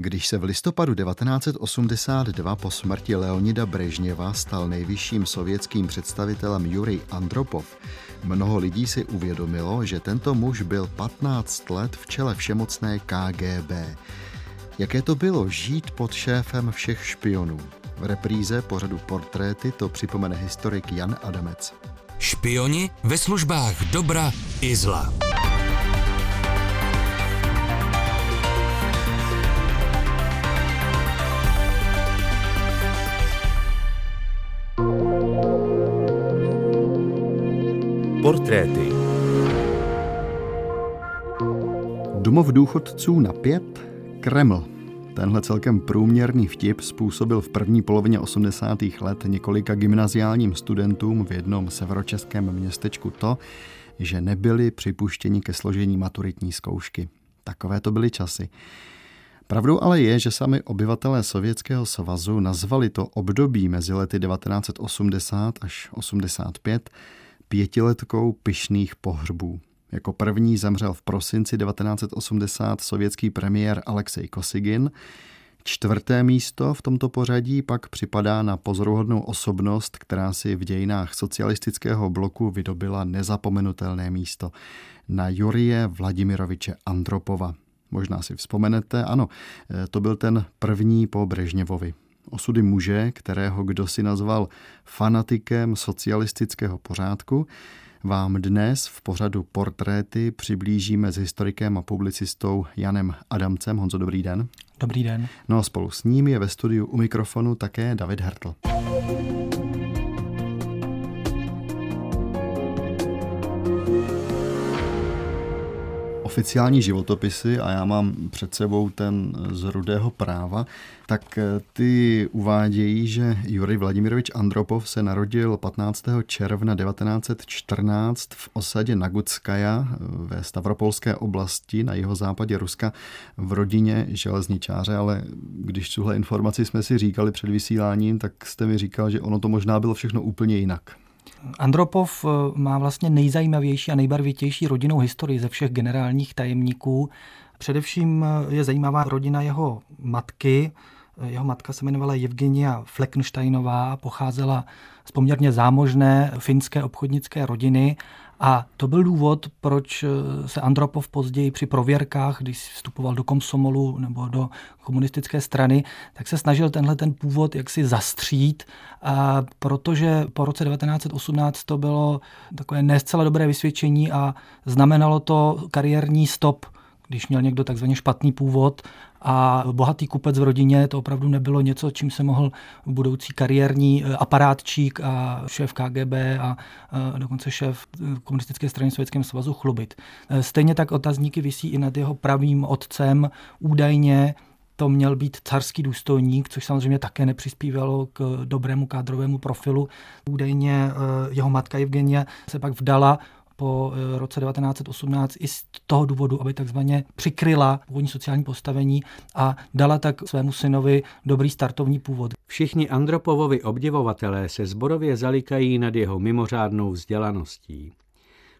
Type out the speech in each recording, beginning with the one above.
Když se v listopadu 1982 po smrti Leonida Brežněva stal nejvyšším sovětským představitelem Jurij Andropov, mnoho lidí si uvědomilo, že tento muž byl 15 let v čele všemocné KGB. Jaké to bylo žít pod šéfem všech špionů? V repríze pořadu Portréty to připomene historik Jan Adamec. Špioni ve službách dobra i zla. Portréty Domov důchodců na pět, Kreml. Tenhle celkem průměrný vtip způsobil v první polovině 80. let několika gymnaziálním studentům v jednom severočeském městečku to, že nebyli připuštěni ke složení maturitní zkoušky. Takové to byly časy. Pravdou ale je, že sami obyvatelé Sovětského svazu nazvali to období mezi lety 1980 až 85 pětiletkou pyšných pohřbů. Jako první zemřel v prosinci 1980 sovětský premiér Alexej Kosygin. Čtvrté místo v tomto pořadí pak připadá na pozoruhodnou osobnost, která si v dějinách socialistického bloku vydobila nezapomenutelné místo. Na Jurie Vladimiroviče Andropova. Možná si vzpomenete, ano, to byl ten první po Brežněvovi. Osudy muže, kterého kdo si nazval fanatikem socialistického pořádku, vám dnes v pořadu Portréty přiblížíme s historikem a publicistou Janem Adamcem. Honzo, dobrý den. Dobrý den. No a spolu s ním je ve studiu u mikrofonu také David Hertl. Oficiální životopisy a já mám před sebou ten z rudého práva, tak eh, ty uvádějí, že Jurij Vladimirovič Andropov se narodil 15. června 1914 v osadě Nagutskaja eh, ve Stavropolské oblasti na jeho západě Ruska v rodině železničáře, ale když tuhle informaci jsme si říkali před vysíláním, tak jste mi říkal, že ono to možná bylo všechno úplně jinak. Andropov eh, má vlastně nejzajímavější a nejbarvitější rodinnou historii ze všech generálních tajemníků. Především eh, je zajímavá rodina jeho matky. Eh, jeho matka se jmenovala Evgenia Fleckensteinová, pocházela z poměrně zámožné finské obchodnické rodiny a to byl důvod, proč eh, se Andropov později při prověrkách, když vstupoval do komsomolu nebo do komunistické strany, tak se snažil tenhle ten původ jaksi zastřít, a protože po roce 1918 to bylo takové ne zcela dobré vysvědčení a znamenalo to kariérní stop když měl někdo takzvaně špatný původ a bohatý kupec v rodině, to opravdu nebylo něco, čím se mohl budoucí kariérní eh, aparátčík a šéf KGB a dokonce šéf eh, komunistické strany Sovětském svazu chlubit. Stejně tak otazníky visí i nad jeho pravým otcem. Údajně to měl být carský důstojník, což samozřejmě také nepřispívalo k dobrému kádrovému profilu. Údajně jeho matka Evgenia se pak vdala po eh, roce 1918 i z toho důvodu, aby takzvaně přikryla původní sociální postavení a dala tak svému synovi dobrý startovní původ. Všichni Andropovovi obdivovatelé se zborově zalikají nad jeho mimořádnou vzdělaností.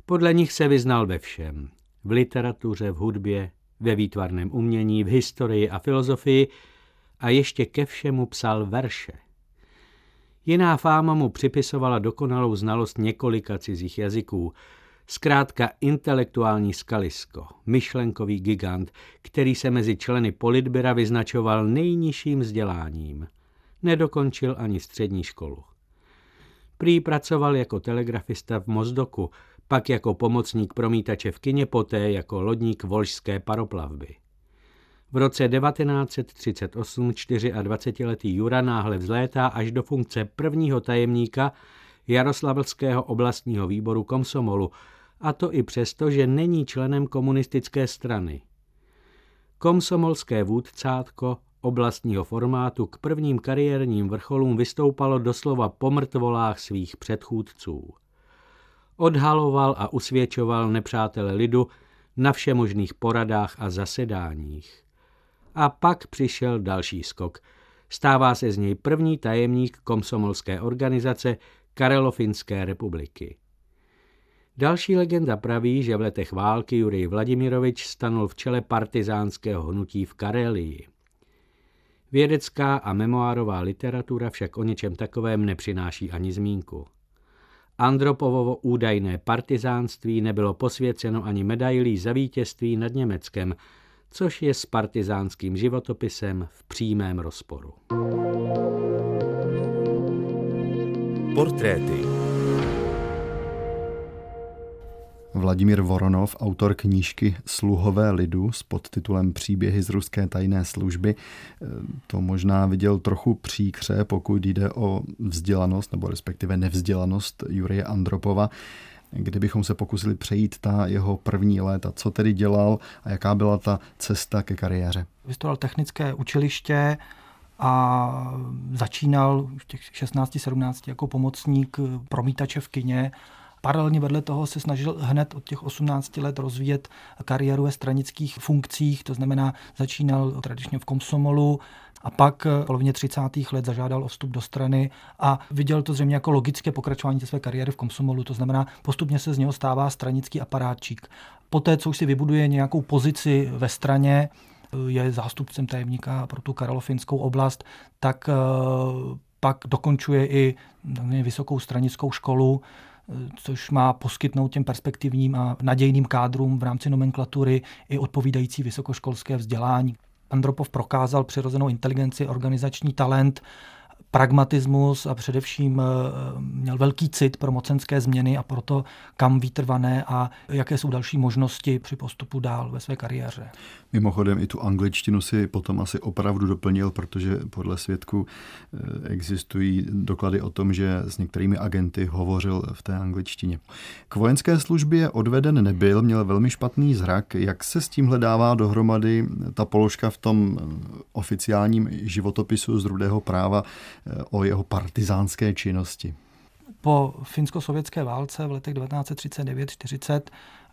Podle nich se vyznal ve všem. V literatuře, v hudbě, ve výtvarném umění, v historii a filozofii a ještě ke všemu psal verše. Jiná fáma mu připisovala dokonalou znalost několika cizích jazyků, Zkrátka intelektuální skalisko, myšlenkový gigant, který se mezi členy politběra vyznačoval nejnižším vzděláním. Nedokončil ani střední školu. Prý pracoval jako telegrafista v Mozdoku, pak jako pomocník promítače v kině, poté jako lodník volžské paroplavby. V roce 1938 24-letý Jura náhle vzlétá až do funkce prvního tajemníka Jaroslavlského oblastního výboru Komsomolu, a to i přesto, že není členem komunistické strany. Komsomolské vůdcátko oblastního formátu k prvním kariérním vrcholům vystoupalo doslova po mrtvolách svých předchůdců. Odhaloval a usvědčoval nepřátele lidu na všemožných poradách a zasedáních. A pak přišel další skok. Stává se z něj první tajemník komsomolské organizace Karelofinské republiky. Další legenda praví, že v letech války Jurij Vladimirovič stanul v čele partizánského hnutí v Karelii. Vědecká a memoárová literatura však o něčem takovém nepřináší ani zmínku. Andropovovo údajné partizánství nebylo posvěceno ani medailí za vítězství nad Německem, což je s partizánským životopisem v přímém rozporu. Portréty Vladimír Voronov, autor knížky Sluhové lidu s podtitulem Příběhy z ruské tajné služby, to možná viděl trochu příkře, pokud jde o vzdělanost nebo respektive nevzdělanost Jurie Andropova. Kdybychom se pokusili přejít ta jeho první léta, co tedy dělal a jaká byla ta cesta ke kariéře? Vystudoval technické učiliště, a začínal v těch 16-17 jako pomocník promítače v kině Paralelně vedle toho se snažil hned od těch 18 let rozvíjet kariéru ve stranických funkcích, to znamená začínal tradičně v Komsomolu, a pak v polovině 30. let zažádal o vstup do strany a viděl to zřejmě jako logické pokračování své kariéry v Komsomolu, to znamená postupně se z něho stává stranický aparátčík. Poté, co už si vybuduje nějakou pozici ve straně, je zástupcem tajemníka pro tu Karolofinskou oblast, tak eh, pak dokončuje i vysokou stranickou školu, což má poskytnout těm perspektivním a nadějným kádrům v rámci nomenklatury i odpovídající vysokoškolské vzdělání. Andropov prokázal přirozenou inteligenci, organizační talent, pragmatismus a především eh, měl velký cit pro mocenské změny a proto kam výtrvané a jaké jsou další možnosti při postupu dál ve své kariéře. Mimochodem i tu angličtinu si potom asi opravdu doplnil, protože podle svědku eh, existují doklady o tom, že s některými agenty hovořil v té angličtině. K vojenské službě odveden nebyl, měl velmi špatný zrak. Jak se s tím hledává dohromady ta položka v tom eh, oficiálním životopisu z rudého práva o jeho partizánské činnosti? Po finsko-sovětské válce v letech 1939-40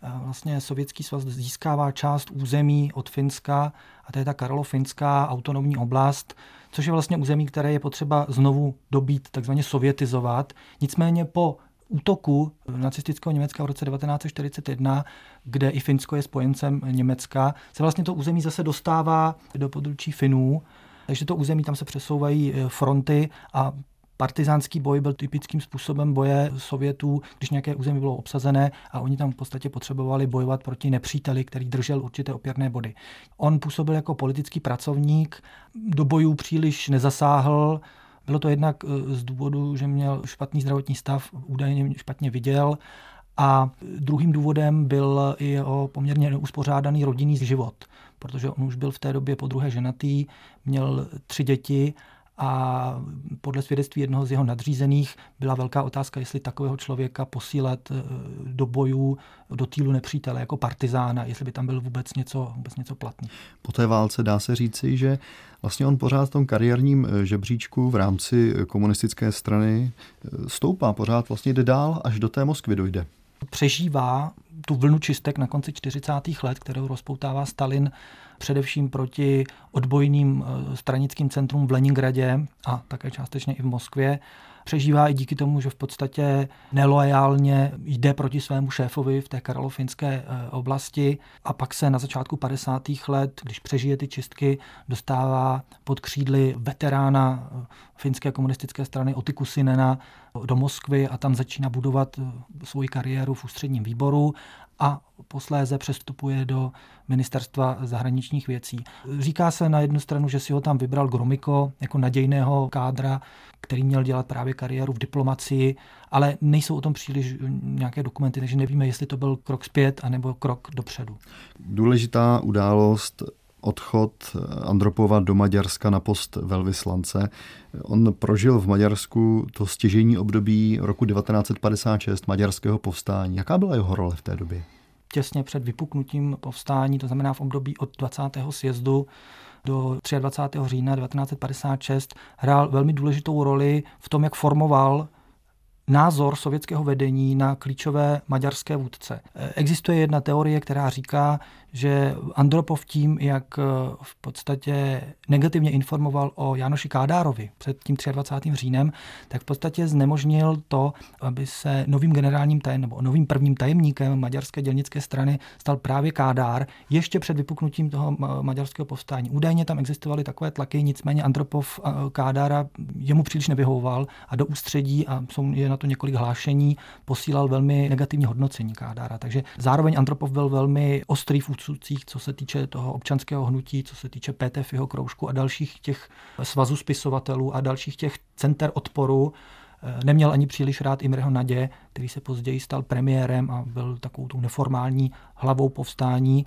vlastně Sovětský svaz získává část území od Finska, a to je ta Karlofinská autonomní oblast, což je vlastně území, které je potřeba znovu dobít, takzvaně sovětizovat. Nicméně po útoku nacistického Německa v roce 1941, kde i Finsko je spojencem Německa, se vlastně to území zase dostává do područí Finů, takže to území tam se přesouvají fronty a Partizánský boj byl typickým způsobem boje Sovětů, když nějaké území bylo obsazené a oni tam v podstatě potřebovali bojovat proti nepříteli, který držel určité opěrné body. On působil jako politický pracovník, do bojů příliš nezasáhl, bylo to jednak eh, z důvodu, že měl špatný zdravotní stav, údajně špatně viděl a druhým důvodem byl i jeho poměrně neuspořádaný rodinný život, protože on už byl v té době po druhé ženatý, měl tři děti a podle svědectví jednoho z jeho nadřízených byla velká otázka, jestli takového člověka posílat eh, do bojů, do týlu nepřítele jako partizána, jestli by tam byl vůbec něco, vůbec něco platný. Po té válce dá se říci, že vlastně on pořád v tom kariérním eh, žebříčku v rámci komunistické strany eh, stoupá, pořád vlastně jde dál, až do té Moskvy dojde přežívá tu vlnu čistek na konci 40. let, kterou rozpoutává Stalin především proti odbojným eh, stranickým centrům v Leningradě a také částečně i v Moskvě. Přežívá i díky tomu, že v podstatě neloajálně jde proti svému šéfovi v té karolofinské eh, oblasti a pak se na začátku 50. let, když přežije ty čistky, dostává pod křídly veterána eh, finské komunistické strany Otiku Sinena do Moskvy a tam začíná budovat svoji kariéru v ústředním výboru a posléze přestupuje do ministerstva zahraničních věcí. Říká se na jednu stranu, že si ho tam vybral Gromiko jako nadějného kádra, který měl dělat právě kariéru v diplomacii, ale nejsou o tom příliš nějaké dokumenty, takže nevíme, jestli to byl krok zpět anebo krok dopředu. Důležitá událost odchod Andropova do Maďarska na post velvyslance. On prožil v Maďarsku to stěžení období roku 1956 maďarského povstání. Jaká byla jeho role v té době? Těsně před vypuknutím povstání, to znamená v období od 20. sjezdu do 23. října 1956, hrál velmi důležitou roli v tom, jak formoval názor sovětského vedení na klíčové maďarské vůdce. Existuje jedna teorie, která říká, že Andropov tím, jak eh, v podstatě negativně informoval o Janoši Kádárovi před tím 23. říjnem, tak v podstatě znemožnil to, aby se novým generálním tajem, nebo novým prvním tajemníkem maďarské dělnické strany stal právě Kádár ještě před vypuknutím toho maďarského povstání. Údajně tam existovaly takové tlaky, nicméně Andropov eh, Kádára jemu příliš nevyhovoval a do ústředí, a jsou, je na to několik hlášení, posílal velmi negativní hodnocení Kádára. Takže zároveň Andropov byl velmi ostrý v úsudcích, co se týče toho občanského hnutí, co se týče PTF jeho kroužku a dalších těch svazů spisovatelů a dalších těch center odporu. Eh, neměl ani příliš rád Imreho Nadě, který se později stal premiérem a byl takovou tou neformální hlavou povstání.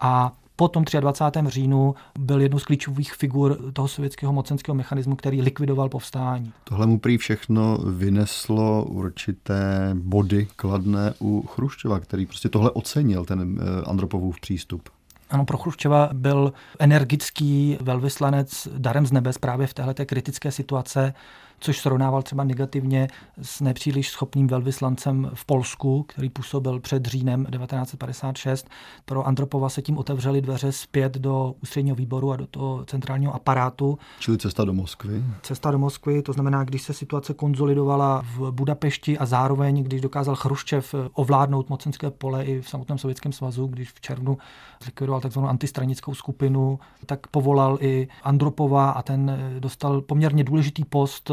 A po tom 23. říjnu byl jednou z klíčových figur toho sovětského mocenského mechanismu, který likvidoval povstání. Tohle mu prý všechno vyneslo určité body kladné u Chruščova, který prostě tohle ocenil, ten eh, Andropovův přístup. Ano, pro Chruščeva byl energický velvyslanec darem z nebes právě v této kritické situace což srovnával třeba negativně s nepříliš schopným velvyslancem v Polsku, který působil před říjnem 1956. Pro Andropova se tím otevřely dveře zpět do ústředního výboru a do toho centrálního aparátu. Čili cesta do Moskvy? Cesta do Moskvy, to znamená, když se situace konzolidovala v Budapešti a zároveň, když dokázal Chruščev ovládnout mocenské pole i v samotném Sovětském svazu, když v červnu zlikvidoval takzvanou antistranickou skupinu, tak povolal i Andropova a ten dostal poměrně důležitý post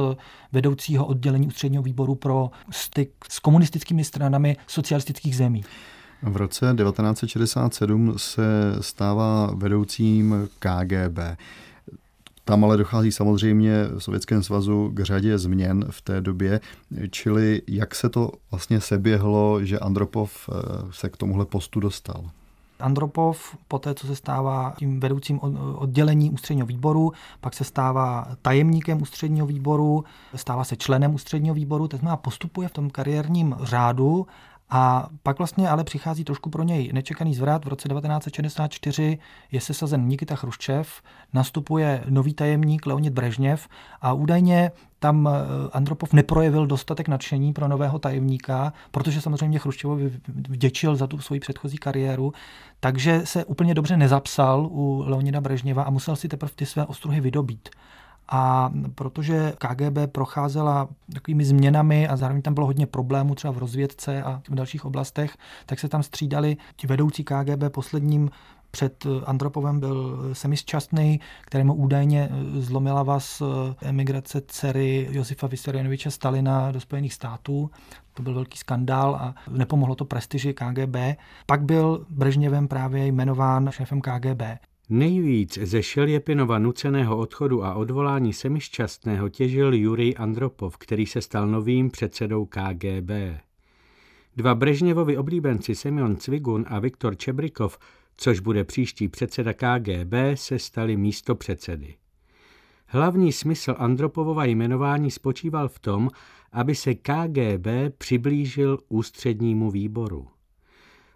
vedoucího oddělení ústředního výboru pro styk s komunistickými stranami socialistických zemí. V roce 1967 se stává vedoucím KGB. Tam ale dochází samozřejmě v Sovětském svazu k řadě změn v té době, čili jak se to vlastně seběhlo, že Andropov eh, se k tomuhle postu dostal? Andropov, poté co se stává tím vedoucím oddělení ústředního výboru, pak se stává tajemníkem ústředního výboru, stává se členem ústředního výboru, to znamená postupuje v tom kariérním řádu a pak vlastně ale přichází trošku pro něj nečekaný zvrat. V roce 1964 je sesazen Nikita Chruščev, nastupuje nový tajemník Leonid Brežněv a údajně tam eh, Andropov neprojevil dostatek nadšení pro nového tajemníka, protože samozřejmě Chruščevovi vděčil za tu svoji předchozí kariéru, takže se úplně dobře nezapsal u Leonida Brežněva a musel si teprve ty své ostruhy vydobít. A protože KGB procházela takovými změnami a zároveň tam bylo hodně problémů třeba v rozvědce a v dalších oblastech, tak se tam střídali ti vedoucí KGB posledním před Andropovem byl Semisčastný, kterému údajně zlomila vás emigrace dcery Josifa Vysarionoviče Stalina do Spojených států. To byl velký skandál a nepomohlo to prestiži KGB. Pak byl Brežněvem právě jmenován šéfem KGB. Nejvíc ze Šeljepinova nuceného odchodu a odvolání semišťastného těžil Jurij Andropov, který se stal novým předsedou KGB. Dva Brežněvovi oblíbenci Semyon Cvigun a Viktor Čebrikov, což bude příští předseda KGB, se stali místo předsedy. Hlavní smysl Andropovova jmenování spočíval v tom, aby se KGB přiblížil ústřednímu výboru.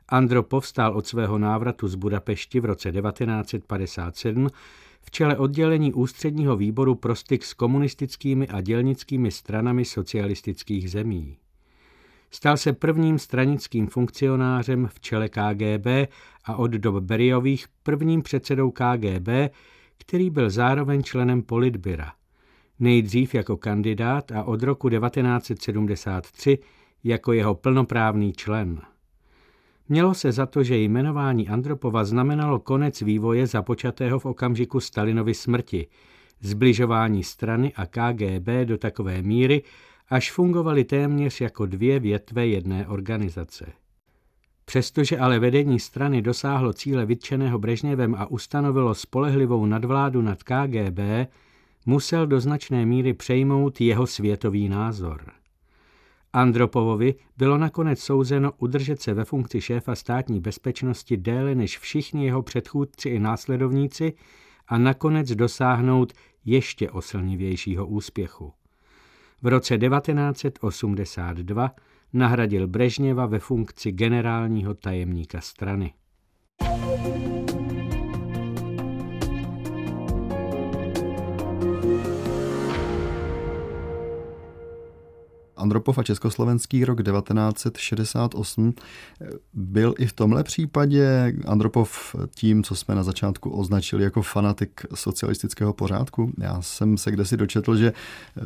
Andro povstal od svého návratu z Budapešti v roce 1957 v čele oddělení ústředního výboru pro styk s komunistickými a dělnickými stranami socialistických zemí. Stal se prvním stranickým funkcionářem v čele KGB a od dob Beriových prvním předsedou KGB, který byl zároveň členem Politbyra. Nejdřív jako kandidát a od roku 1973 jako jeho plnoprávný člen. Mělo se za to, že jmenování Andropova znamenalo konec vývoje započatého v okamžiku Stalinovy smrti, zbližování strany a KGB do takové míry, až fungovaly téměř jako dvě větve jedné organizace. Přestože ale vedení strany dosáhlo cíle vytčeného Brežněvem a ustanovilo spolehlivou nadvládu nad KGB, musel do značné míry přejmout jeho světový názor. Andropovovi bylo nakonec souzeno udržet se ve funkci šéfa státní bezpečnosti déle než všichni jeho předchůdci i následovníci a nakonec dosáhnout ještě oslnivějšího úspěchu. V roce 1982 nahradil Brežněva ve funkci generálního tajemníka strany. Andropov a Československý rok 1968 byl i v tomhle případě Andropov tím, co jsme na začátku označili jako fanatik socialistického pořádku. Já jsem se kdesi dočetl, že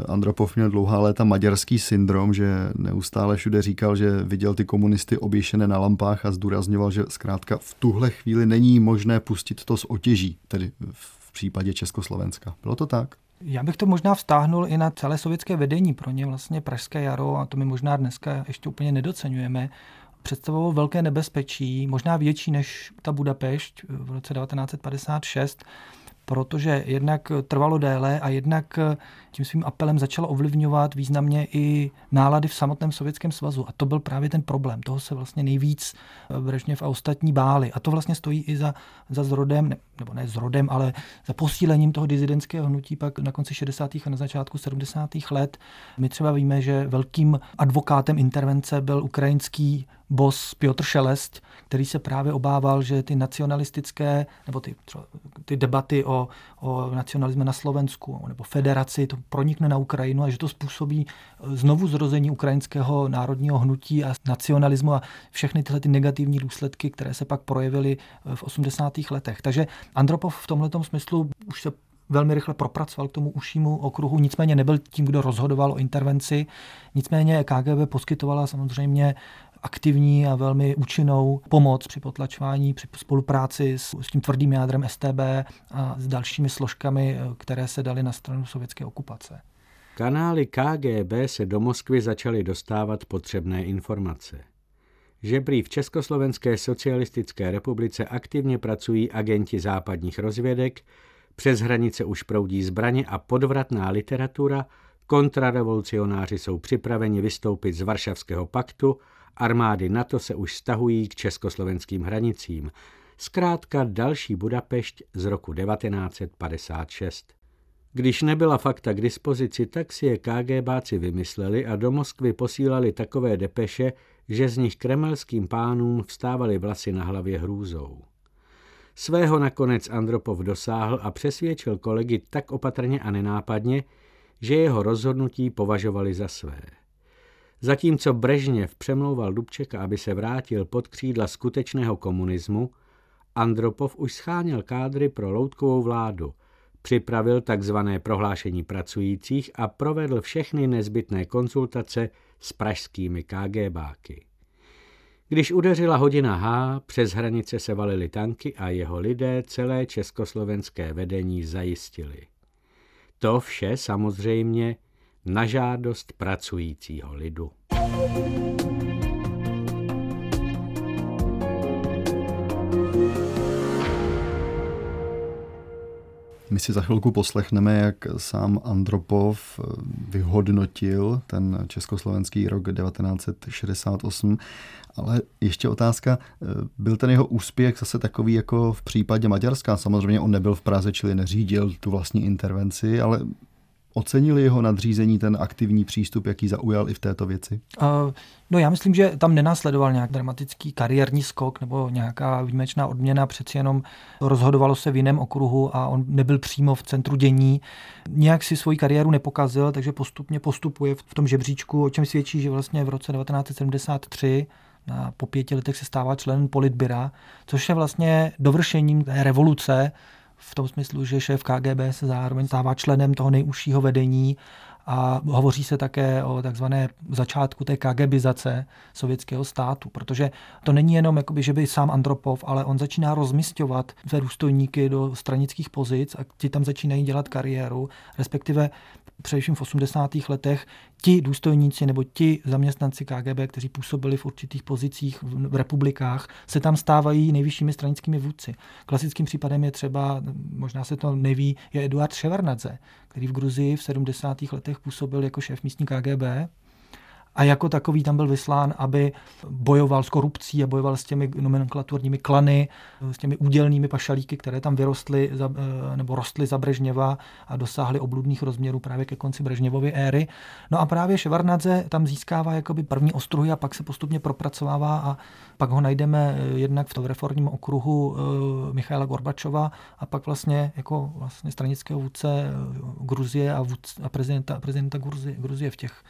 Andropov měl dlouhá léta maďarský syndrom, že neustále všude říkal, že viděl ty komunisty oběšené na lampách a zdůrazňoval, že zkrátka v tuhle chvíli není možné pustit to z otěží, tedy v případě Československa. Bylo to tak? Já bych to možná vztáhnul i na celé sovětské vedení. Pro ně vlastně Pražské jaro, a to my možná dneska ještě úplně nedocenujeme, představovalo velké nebezpečí, možná větší než ta Budapešť v roce 1956, protože jednak trvalo déle a jednak tím svým apelem začalo ovlivňovat významně i nálady v samotném Sovětském svazu. A to byl právě ten problém. Toho se vlastně nejvíc Brežněv a ostatní báli. A to vlastně stojí i za, za zrodem, nebo ne zrodem, ale za posílením toho dizidentského hnutí pak na konci 60. a na začátku 70. let. My třeba víme, že velkým advokátem intervence byl ukrajinský bos Piotr Šelest, který se právě obával, že ty nacionalistické, nebo ty, ty debaty o, o nacionalismu na Slovensku, nebo federaci, to pronikne na Ukrajinu a že to způsobí eh, znovu zrození ukrajinského národního hnutí a nacionalismu a všechny tyhle ty negativní důsledky, které se pak projevily eh, v 80. letech. Takže Andropov v tomto smyslu už se velmi rychle propracoval k tomu užšímu okruhu, nicméně nebyl tím, kdo rozhodoval o intervenci. Nicméně KGB poskytovala samozřejmě aktivní a velmi účinnou pomoc při potlačování, při spolupráci s, s tím tvrdým jádrem STB a s dalšími složkami, které se daly na stranu sovětské okupace. Kanály KGB se do Moskvy začaly dostávat potřebné informace. Že prý v Československé socialistické republice aktivně pracují agenti západních rozvědek, přes hranice už proudí zbraně a podvratná literatura, kontrarevolucionáři jsou připraveni vystoupit z Varšavského paktu Armády NATO se už stahují k československým hranicím. Zkrátka další Budapešť z roku 1956. Když nebyla fakta k dispozici, tak si je KGBáci vymysleli a do Moskvy posílali takové depeše, že z nich kremelským pánům vstávaly vlasy na hlavě hrůzou. Svého nakonec Andropov dosáhl a přesvědčil kolegy tak opatrně a nenápadně, že jeho rozhodnutí považovali za své. Zatímco Brežněv přemlouval Dubčeka, aby se vrátil pod křídla skutečného komunismu, Andropov už scháněl kádry pro loutkovou vládu, připravil takzvané prohlášení pracujících a provedl všechny nezbytné konzultace s pražskými KGBáky. Když udeřila hodina H, přes hranice se valily tanky a jeho lidé celé československé vedení zajistili. To vše samozřejmě na žádost pracujícího lidu. My si za chvilku poslechneme, jak sám Andropov vyhodnotil ten československý rok 1968, ale ještě otázka, byl ten jeho úspěch zase takový jako v případě Maďarska? Samozřejmě on nebyl v Praze, čili neřídil tu vlastní intervenci, ale Ocenili jeho nadřízení ten aktivní přístup, jaký zaujal i v této věci? Uh, no já myslím, že tam nenásledoval nějak dramatický kariérní skok nebo nějaká výjimečná odměna, přeci jenom rozhodovalo se v jiném okruhu a on nebyl přímo v centru dění. Nějak si svoji kariéru nepokazil, takže postupně postupuje v tom žebříčku, o čem svědčí, že vlastně v roce 1973 na, po pěti letech se stává člen politbyra, což je vlastně dovršením té revoluce, v tom smyslu, že šéf KGB se zároveň stává členem toho nejužšího vedení a hovoří se také o takzvané začátku té KGBizace sovětského státu, protože to není jenom, jakoby, že by sám Andropov, ale on začíná rozmistovat své důstojníky do stranických pozic a ti tam začínají dělat kariéru, respektive především v 80. letech ti důstojníci nebo ti zaměstnanci KGB, kteří působili v určitých pozicích v republikách, se tam stávají nejvyššími stranickými vůdci. Klasickým případem je třeba, možná se to neví, je Eduard Ševarnadze, který v Gruzii v 70. letech působil jako šéf místní KGB a jako takový tam byl vyslán, aby bojoval s korupcí a bojoval s těmi nomenklaturními klany, s těmi údělnými pašalíky, které tam vyrostly eh, nebo rostly za Brežněva a dosáhly obludných rozměrů právě ke konci Brežněvovy éry. No a právě Ševarnadze tam získává jakoby první ostruhy a pak se postupně propracovává a pak ho najdeme eh, jednak v tom reformním okruhu eh, Michaila Gorbačova a pak vlastně jako vlastně stranického vůdce Gruzie a, vůdce, a prezidenta, prezidenta Gruzie, Gruzie v těch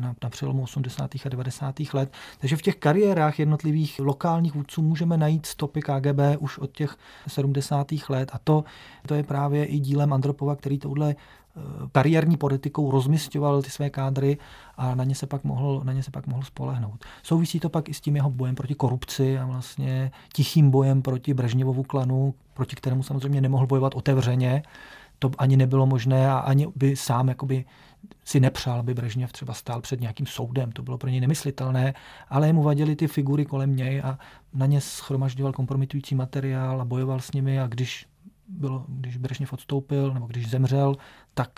na, na přelomu 80. a 90. let. Takže v těch kariérách jednotlivých lokálních vůdců můžeme najít stopy KGB už od těch 70. let a to, to je právě i dílem Andropova, který touhle eh, kariérní politikou rozmistoval ty své kádry a na ně se pak mohl, na ně se pak mohl spolehnout. Souvisí to pak i s tím jeho bojem proti korupci a vlastně tichým bojem proti Brežněvovu klanu, proti kterému samozřejmě nemohl bojovat otevřeně. To ani nebylo možné a ani by sám jakoby si nepřál, aby Brežněv třeba stál před nějakým soudem. To bylo pro něj nemyslitelné, ale mu vadily ty figury kolem něj a na ně schromažďoval kompromitující materiál a bojoval s nimi a když, bylo, když Brežněv odstoupil nebo když zemřel, tak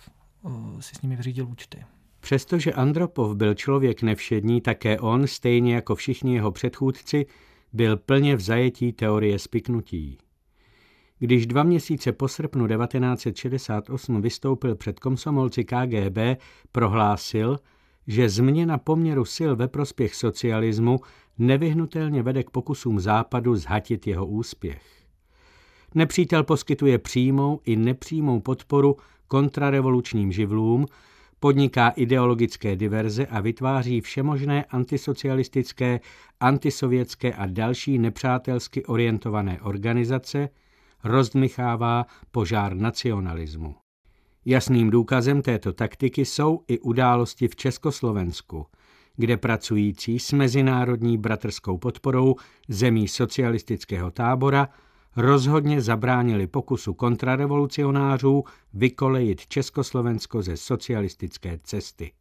uh, si s nimi vyřídil účty. Přestože Andropov byl člověk nevšední, také on, stejně jako všichni jeho předchůdci, byl plně v zajetí teorie spiknutí. Když dva měsíce po srpnu 1968 vystoupil před komsomolci KGB, prohlásil, že změna poměru sil ve prospěch socialismu nevyhnutelně vede k pokusům západu zhatit jeho úspěch. Nepřítel poskytuje přímou i nepřímou podporu kontrarevolučním živlům, podniká ideologické diverze a vytváří všemožné antisocialistické, antisovětské a další nepřátelsky orientované organizace – rozdmychává požár nacionalismu. Jasným důkazem této taktiky jsou i události v Československu, kde pracující s mezinárodní bratrskou podporou zemí socialistického tábora rozhodně zabránili pokusu kontrarevolucionářů vykolejit Československo ze socialistické cesty.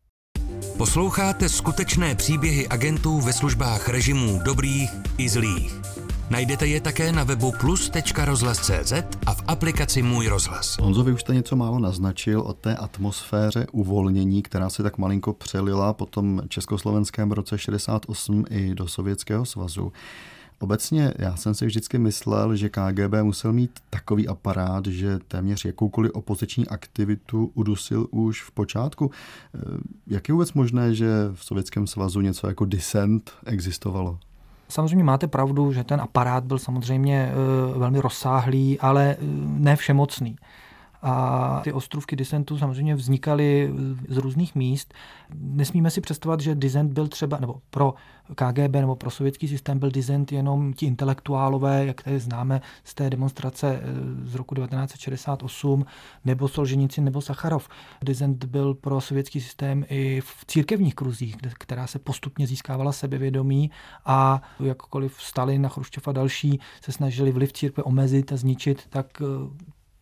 Posloucháte skutečné příběhy agentů ve službách režimů dobrých i zlých. Najdete je také na webu plus.rozhlas.cz a v aplikaci Můj rozhlas. Honzo, vy už jste něco málo naznačil o té atmosféře uvolnění, která se tak malinko přelila po tom československém roce 68 i do Sovětského svazu. Obecně já jsem si vždycky myslel, že KGB musel mít takový aparát, že téměř jakoukoliv opoziční aktivitu udusil už v počátku. Jak je vůbec možné, že v Sovětském svazu něco jako dissent existovalo? Samozřejmě máte pravdu, že ten aparát byl samozřejmě eh, velmi rozsáhlý, ale eh, ne všemocný. A ty ostrovky disentu samozřejmě vznikaly z různých míst. Nesmíme si představovat, že dizent byl třeba, nebo pro KGB nebo pro sovětský systém byl dizent jenom ti intelektuálové, jak tady známe z té demonstrace eh, z roku 1968, nebo Solženici nebo Sacharov. Dizent byl pro sovětský systém i v církevních kruzích, která se postupně získávala sebevědomí a jakkoliv Stalin a Chruščov a další se snažili vliv církve omezit a zničit, tak eh,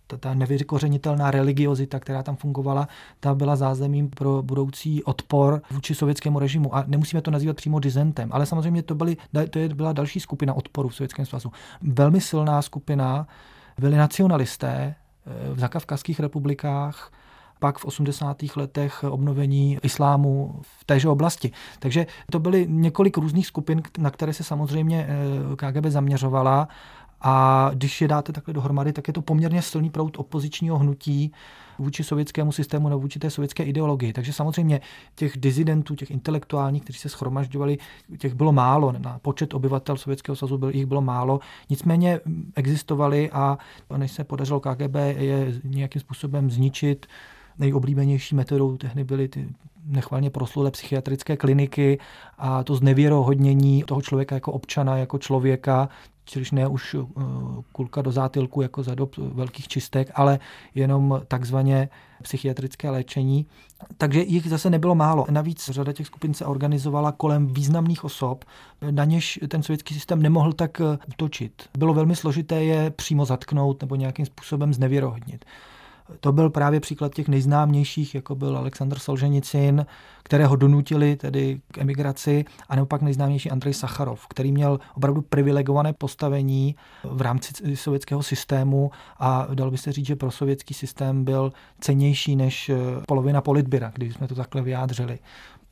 ta, ta nevykořenitelná religiozita, která tam fungovala, ta byla zázemím pro budoucí odpor vůči sovětskému režimu. A nemusíme to nazývat přímo dizentem, ale samozřejmě to, byly, to je, byla další skupina odporu v Sovětském svazu. Velmi silná skupina byli nacionalisté eh, v zakavkazských republikách, pak v 80. letech obnovení islámu v téže oblasti. Takže to byly několik různých skupin, na které se samozřejmě eh, KGB zaměřovala a když je dáte takhle dohromady, tak je to poměrně silný proud opozičního hnutí vůči sovětskému systému nebo vůči té sovětské ideologii. Takže samozřejmě těch dizidentů, těch intelektuálních, kteří se schromažďovali, těch bylo málo. Na počet obyvatel Sovětského svazu byl, jich bylo málo. Nicméně existovali a než se podařilo KGB je nějakým způsobem zničit, nejoblíbenější metodou tehdy byly ty nechvalně proslulé psychiatrické kliniky a to znevěrohodnění toho člověka jako občana, jako člověka, čiliž ne už eh, kulka do zátilku jako za dob velkých čistek, ale jenom takzvaně psychiatrické léčení. Takže jich zase nebylo málo. Navíc řada těch skupin se organizovala kolem významných osob, na něž ten sovětský systém nemohl tak eh, útočit. Bylo velmi složité je přímo zatknout nebo nějakým způsobem znevěrohodnit. To byl právě příklad těch nejznámějších, jako byl Aleksandr Solženicin, kterého donutili tedy k emigraci, a nebo pak nejznámější Andrej Sacharov, který měl opravdu privilegované postavení v rámci sovětského systému a dal by se říct, že pro sovětský systém byl cenější než polovina politbyra, když jsme to takhle vyjádřili.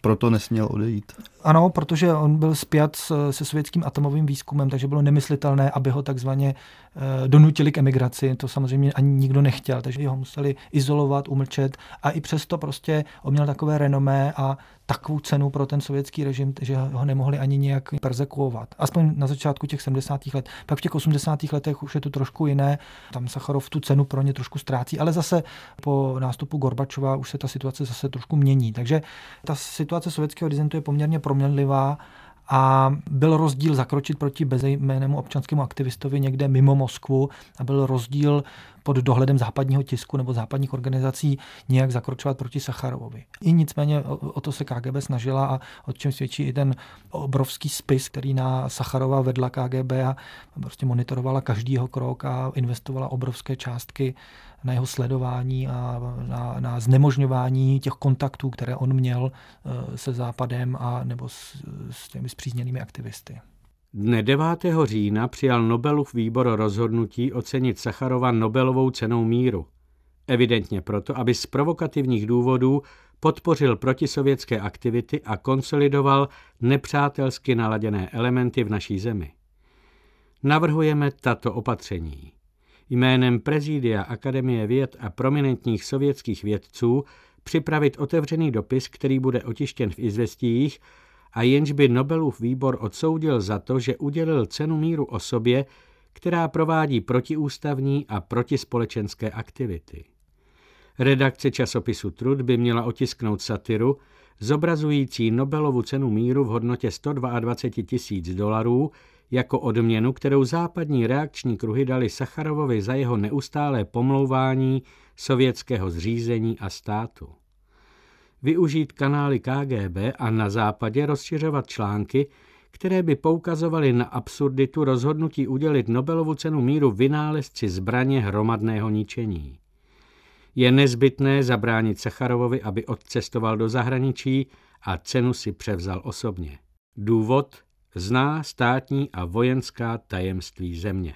Proto nesměl odejít. Ano, protože on byl spjat se sovětským atomovým výzkumem, takže bylo nemyslitelné, aby ho takzvaně eh, donutili k emigraci. To samozřejmě ani nikdo nechtěl, takže ho museli izolovat, umlčet a i přesto prostě on měl takové renomé a takovou cenu pro ten sovětský režim, že ho nemohli ani nějak persekuovat. Aspoň na začátku těch 70. let. Pak v těch 80. letech už je to trošku jiné. Tam Sacharov tu cenu pro ně trošku ztrácí, ale zase po nástupu Gorbačova už se ta situace zase trošku mění. Takže ta situace sovětského dizentu je poměrně proměnlivá a byl rozdíl zakročit proti bezejménému občanskému aktivistovi někde mimo Moskvu a byl rozdíl pod dohledem západního tisku nebo západních organizací nějak zakročovat proti Sacharovovi. I nicméně o, o to se KGB snažila a o čem svědčí i ten obrovský spis, který na Sacharova vedla KGB a prostě monitorovala každý jeho krok a investovala obrovské částky na jeho sledování a na, na znemožňování těch kontaktů, které on měl eh, se Západem a nebo s, s těmi zpřízněnými aktivisty. Dne 9. října přijal Nobelův výbor rozhodnutí ocenit Sacharova Nobelovou cenou míru. Evidentně proto, aby z provokativních důvodů podpořil protisovětské aktivity a konsolidoval nepřátelsky naladěné elementy v naší zemi. Navrhujeme tato opatření. Jménem Prezidia Akademie věd a prominentních sovětských vědců připravit otevřený dopis, který bude otištěn v izvestích a jenž by Nobelův výbor odsoudil za to, že udělil cenu míru osobě, která provádí protiústavní a protispolečenské aktivity. Redakce časopisu Trud by měla otisknout satiru, zobrazující Nobelovu cenu míru v hodnotě 122 tisíc dolarů jako odměnu, kterou západní reakční kruhy dali Sacharovovi za jeho neustálé pomlouvání sovětského zřízení a státu využít kanály KGB a na západě rozšiřovat články, které by poukazovaly na absurditu rozhodnutí udělit Nobelovu cenu míru vynálezci zbraně hromadného ničení. Je nezbytné zabránit Sacharovovi, aby odcestoval do zahraničí a cenu si převzal osobně. Důvod zná státní a vojenská tajemství země.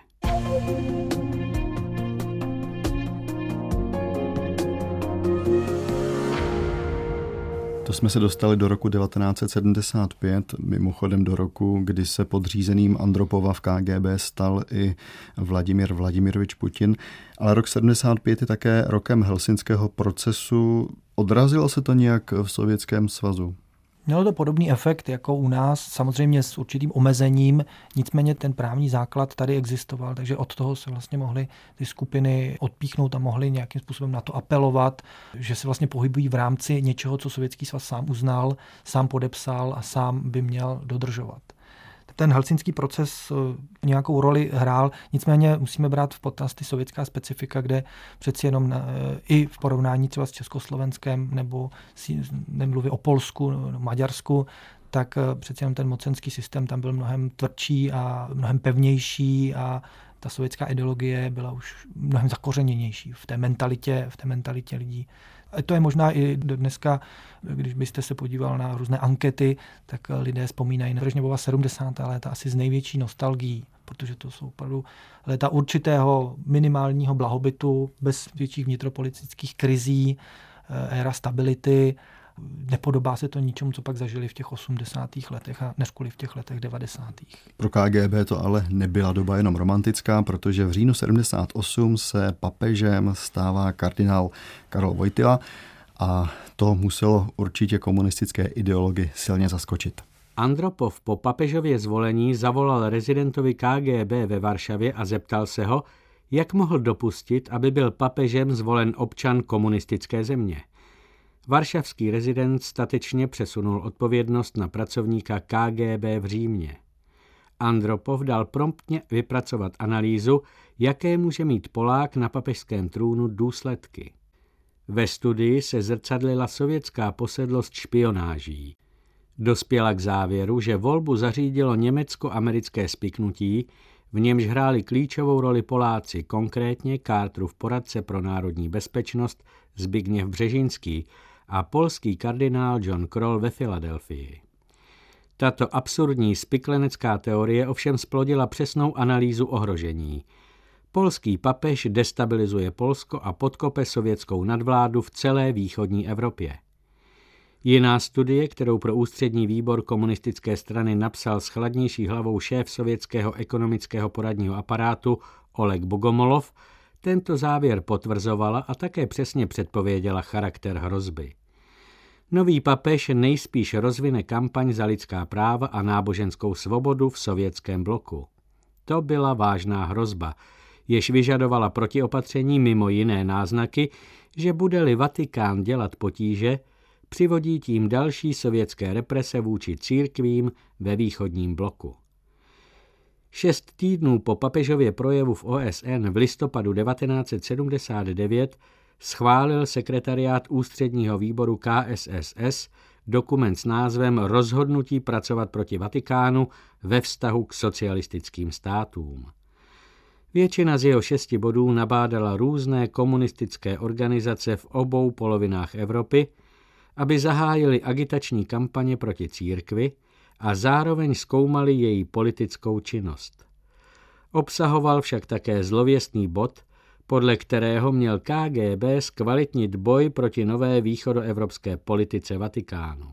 To jsme se dostali do roku 1975, mimochodem do roku, kdy se podřízeným Andropova v KGB stal i Vladimir Vladimirovič Putin. Ale rok 75 je také rokem helsinského procesu. Odrazilo se to nějak v Sovětském svazu? Mělo to podobný efekt jako u nás, samozřejmě s určitým omezením, nicméně ten právní základ tady existoval, takže od toho se vlastně mohly ty skupiny odpíchnout a mohly nějakým způsobem na to apelovat, že se vlastně pohybují v rámci něčeho, co Sovětský svaz sám uznal, sám podepsal a sám by měl dodržovat ten helsinský proces eh, nějakou roli hrál, nicméně musíme brát v potaz ty sovětská specifika, kde přeci jenom na, eh, i v porovnání třeba s Československem nebo nemluvě o Polsku, no, Maďarsku, tak eh, přeci jenom ten mocenský systém tam byl mnohem tvrdší a mnohem pevnější a ta sovětská ideologie byla už mnohem zakořeněnější v té mentalitě, v té mentalitě lidí. To je možná i dneska, když byste se podíval na různé ankety, tak lidé vzpomínají na Brežněvova 70. léta asi z největší nostalgií, protože to jsou opravdu léta určitého minimálního blahobytu, bez větších vnitropolitických krizí, eh, éra stability, nepodobá se to ničemu, co pak zažili v těch 80. letech a než v těch letech 90. Pro KGB to ale nebyla doba jenom romantická, protože v říjnu 78 se papežem stává kardinál Karol Vojtila a to muselo určitě komunistické ideology silně zaskočit. Andropov po papežově zvolení zavolal rezidentovi KGB ve Varšavě a zeptal se ho, jak mohl dopustit, aby byl papežem zvolen občan komunistické země. Varšavský rezident statečně přesunul odpovědnost na pracovníka KGB v Římě. Andropov dal promptně vypracovat analýzu, jaké může mít Polák na papežském trůnu důsledky. Ve studii se zrcadlila sovětská posedlost špionáží. Dospěla k závěru, že volbu zařídilo německo-americké spiknutí, v němž hráli klíčovou roli Poláci, konkrétně Carterův poradce pro národní bezpečnost Zbigněv Břežinský, a polský kardinál John Kroll ve Filadelfii. Tato absurdní spiklenecká teorie ovšem splodila přesnou analýzu ohrožení. Polský papež destabilizuje Polsko a podkope sovětskou nadvládu v celé východní Evropě. Jiná studie, kterou pro ústřední výbor komunistické strany napsal s chladnější hlavou šéf sovětského ekonomického poradního aparátu Oleg Bogomolov, tento závěr potvrzovala a také přesně předpověděla charakter hrozby. Nový papež nejspíš rozvine kampaň za lidská práva a náboženskou svobodu v sovětském bloku. To byla vážná hrozba, jež vyžadovala protiopatření mimo jiné náznaky, že bude-li Vatikán dělat potíže, přivodí tím další sovětské represe vůči církvím ve východním bloku. Šest týdnů po papežově projevu v OSN v listopadu 1979 schválil sekretariát ústředního výboru KSSS dokument s názvem Rozhodnutí pracovat proti Vatikánu ve vztahu k socialistickým státům. Většina z jeho šesti bodů nabádala různé komunistické organizace v obou polovinách Evropy, aby zahájili agitační kampaně proti církvi a zároveň zkoumali její politickou činnost. Obsahoval však také zlověstný bod, podle kterého měl KGB zkvalitnit boj proti nové východoevropské politice Vatikánu.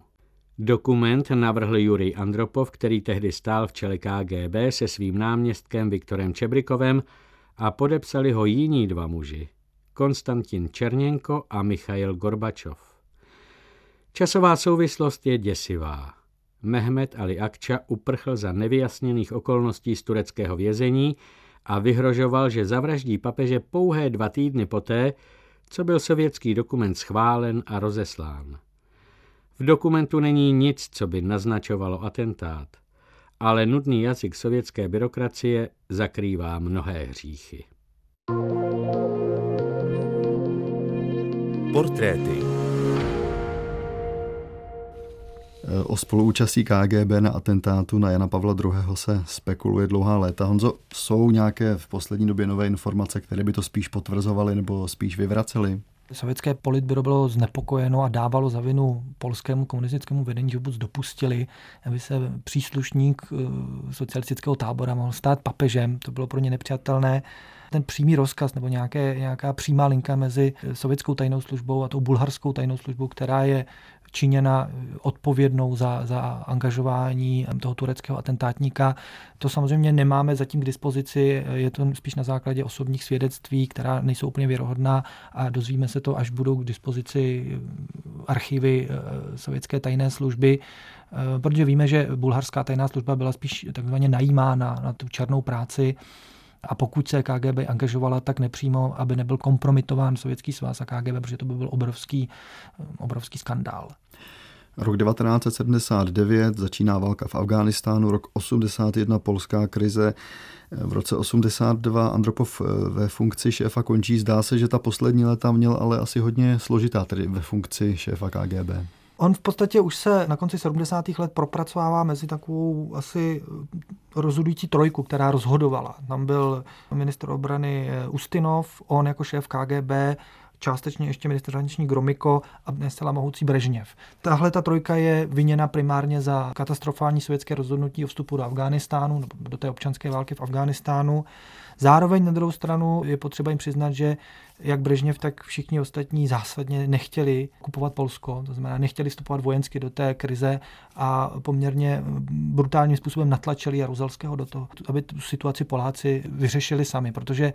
Dokument navrhl Jurij Andropov, který tehdy stál v čele KGB se svým náměstkem Viktorem Čebrikovem a podepsali ho jiní dva muži, Konstantin Černěnko a Michail Gorbačov. Časová souvislost je děsivá. Mehmet Ali Akča uprchl za nevyjasněných okolností z tureckého vězení a vyhrožoval, že zavraždí papeže pouhé dva týdny poté, co byl sovětský dokument schválen a rozeslán. V dokumentu není nic, co by naznačovalo atentát, ale nudný jazyk sovětské byrokracie zakrývá mnohé hříchy. Portréty O spoluúčastí KGB na atentátu na Jana Pavla II. se spekuluje dlouhá léta. Honzo, jsou nějaké v poslední době nové informace, které by to spíš potvrzovaly nebo spíš vyvracely? Sovětské politbyro bylo znepokojeno a dávalo za vinu polskému komunistickému vedení, že vůbec dopustili, aby se příslušník eh, socialistického tábora mohl stát papežem. To bylo pro ně nepřijatelné ten přímý rozkaz nebo nějaké, nějaká přímá linka mezi sovětskou tajnou službou a tou bulharskou tajnou službou, která je činěna odpovědnou za, za angažování toho tureckého atentátníka. To samozřejmě nemáme zatím k dispozici, je to spíš na základě osobních svědectví, která nejsou úplně věrohodná a dozvíme se to, až budou k dispozici archivy eh, sovětské tajné služby, eh, protože víme, že bulharská tajná služba byla spíš takzvaně najímána na tu černou práci a pokud se KGB angažovala tak nepřímo, aby nebyl kompromitován Sovětský svaz a KGB, protože to by byl obrovský, obrovský skandál. Rok 1979 začíná válka v Afghánistánu, rok 81 polská krize, v roce 82 Andropov eh, ve funkci šéfa končí. Zdá se, že ta poslední léta měl ale asi hodně složitá, tedy ve funkci šéfa KGB. On v podstatě už se na konci 70. let propracovává mezi takovou asi rozhodující trojku, která rozhodovala. Tam byl minister obrany eh, Ustinov, on jako šéf KGB, částečně ještě minister zahraniční Gromiko a nesela mohoucí Brežněv. Tahle ta trojka je viněna primárně za katastrofální sovětské rozhodnutí o vstupu do Afghánistánu, do té občanské války v Afghánistánu. Zároveň na druhou stranu je potřeba jim přiznat, že jak Brežněv, tak všichni ostatní zásadně nechtěli kupovat Polsko, to znamená nechtěli vstupovat vojensky do té krize a poměrně brutálním způsobem natlačili Jaruzelského do toho, aby tu situaci Poláci vyřešili sami, protože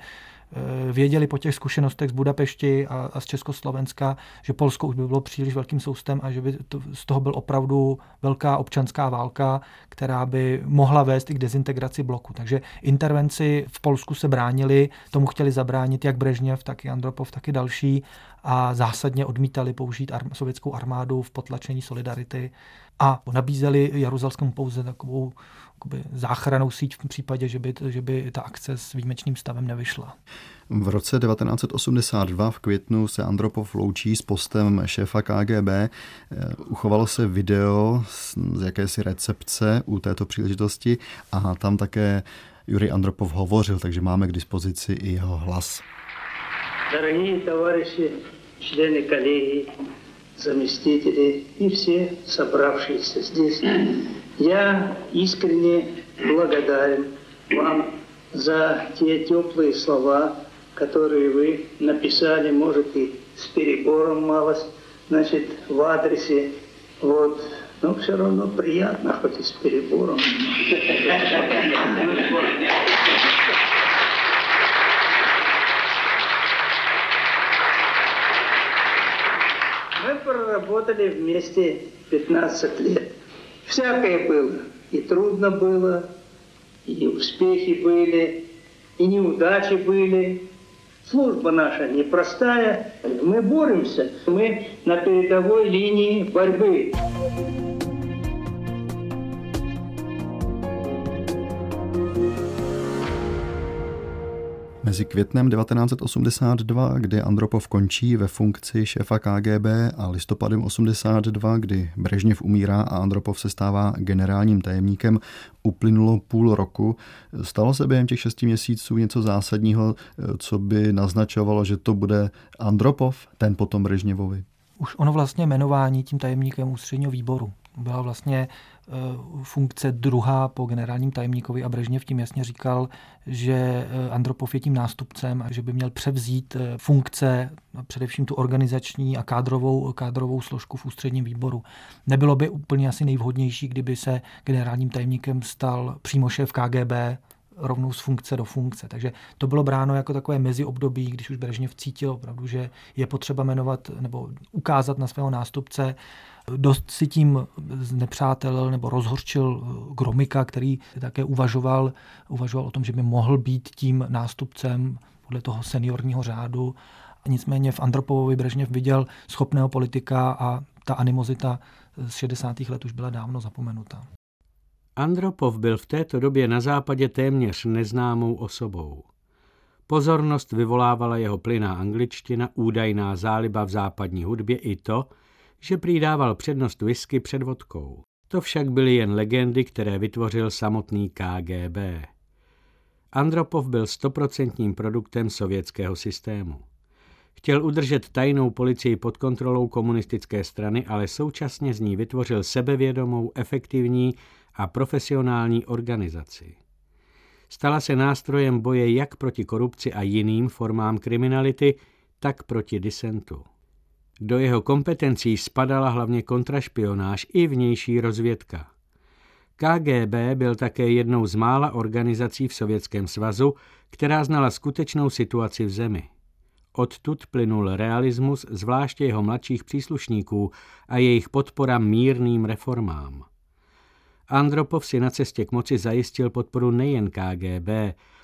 Eh, věděli po těch zkušenostech z Budapešti a, a z Československa, že Polsko už by bylo příliš velkým soustem a že by to, z toho byl opravdu velká občanská válka, která by mohla vést i k dezintegraci bloku. Takže intervenci v Polsku se bránili, tomu chtěli zabránit jak Brežněv, tak Andropov, tak i další a zásadně odmítali použít arm, sovětskou armádu v potlačení solidarity a nabízeli Jaruzelskému pouze takovou záchranou síť v případě, že by, že by ta akce s výjimečným stavem nevyšla. V roce 1982 v květnu se Andropov loučí s postem šéfa KGB. Eh, uchovalo se video z jakési recepce u této příležitosti a tam také Jurij Andropov hovořil, takže máme k dispozici i jeho hlas. Дорогие товарищи, члены коллегии, заместители и все собравшиеся здесь, я искренне благодарен вам за те теплые слова, которые вы написали, может и с перебором малость, значит, в адресе Вот. Но все равно приятно, хоть и с перебором. Мы проработали вместе 15 лет. Всякое было. И трудно было, и успехи были, и неудачи были. Служба наша непростая. Мы боремся. Мы на передовой линии борьбы. Mezi květnem 1982, kdy Andropov končí ve funkci šéfa KGB a listopadem 82, kdy Brežněv umírá a Andropov se stává generálním tajemníkem, uplynulo půl roku. Stalo se během těch šesti měsíců něco zásadního, co by naznačovalo, že to bude Andropov, ten potom Brežněvovi? Už ono vlastně jmenování tím tajemníkem ústředního výboru byla vlastně funkce druhá po generálním tajemníkovi a Brežněv tím jasně říkal, že eh, Andropov je tím nástupcem a že by měl převzít eh, funkce, především tu organizační a kádrovou, kádrovou složku v ústředním výboru. Nebylo by úplně asi nejvhodnější, kdyby se generálním tajemníkem stal přímo šéf KGB, rovnou z funkce do funkce. Takže to bylo bráno jako takové meziobdobí, když už Brežněv cítil opravdu, že je potřeba jmenovat nebo ukázat na svého nástupce Dost si tím znepřátelil nebo rozhorčil Gromika, který také uvažoval, uvažoval o tom, že by mohl být tím nástupcem podle toho seniorního řádu. Nicméně v Andropovovi Brežněv viděl schopného politika a ta animozita z 60. let už byla dávno zapomenuta. Andropov byl v této době na západě téměř neznámou osobou. Pozornost vyvolávala jeho plyná angličtina, údajná záliba v západní hudbě i to, že přidával přednost whisky před vodkou. To však byly jen legendy, které vytvořil samotný KGB. Andropov byl stoprocentním produktem sovětského systému. Chtěl udržet tajnou policii pod kontrolou komunistické strany, ale současně z ní vytvořil sebevědomou, efektivní a profesionální organizaci. Stala se nástrojem boje jak proti korupci a jiným formám kriminality, tak proti disentu. Do jeho kompetencí spadala hlavně kontrašpionáž i vnější rozvědka. KGB byl také jednou z mála organizací v Sovětském svazu, která znala skutečnou situaci v zemi. Odtud plynul realismus zvláště jeho mladších příslušníků a jejich podpora mírným reformám. Andropov si na cestě k moci zajistil podporu nejen KGB,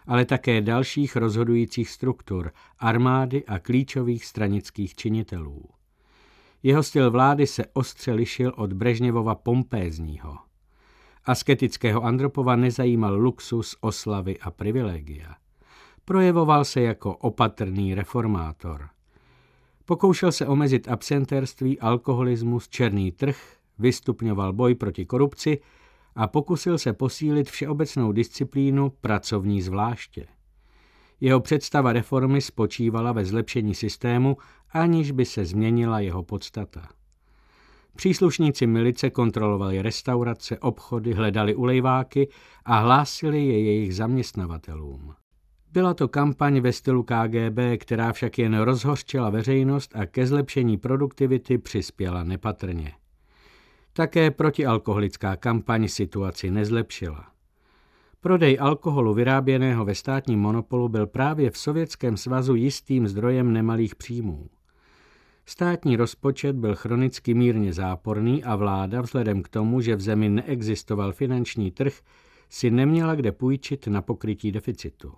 ale také dalších rozhodujících struktur, armády a klíčových stranických činitelů. Jeho styl vlády se ostře lišil od Brežněvova pompézního. Asketického Andropova nezajímal luxus, oslavy a privilegia. Projevoval se jako opatrný reformátor. Pokoušel se omezit absentérství, alkoholismus, černý trh, vystupňoval boj proti korupci a pokusil se posílit všeobecnou disciplínu pracovní zvláště. Jeho představa reformy spočívala ve zlepšení systému, aniž by se změnila jeho podstata. Příslušníci milice kontrolovali restaurace, obchody, hledali ulejváky a hlásili je jejich zaměstnavatelům. Byla to kampaň ve stylu KGB, která však jen rozhořčila veřejnost a ke zlepšení produktivity přispěla nepatrně. Také protialkoholická kampaň situaci nezlepšila. Prodej alkoholu vyráběného ve státním monopolu byl právě v Sovětském svazu jistým zdrojem nemalých příjmů. Státní rozpočet byl chronicky mírně záporný a vláda vzhledem k tomu, že v zemi neexistoval finanční trh, si neměla kde půjčit na pokrytí deficitu.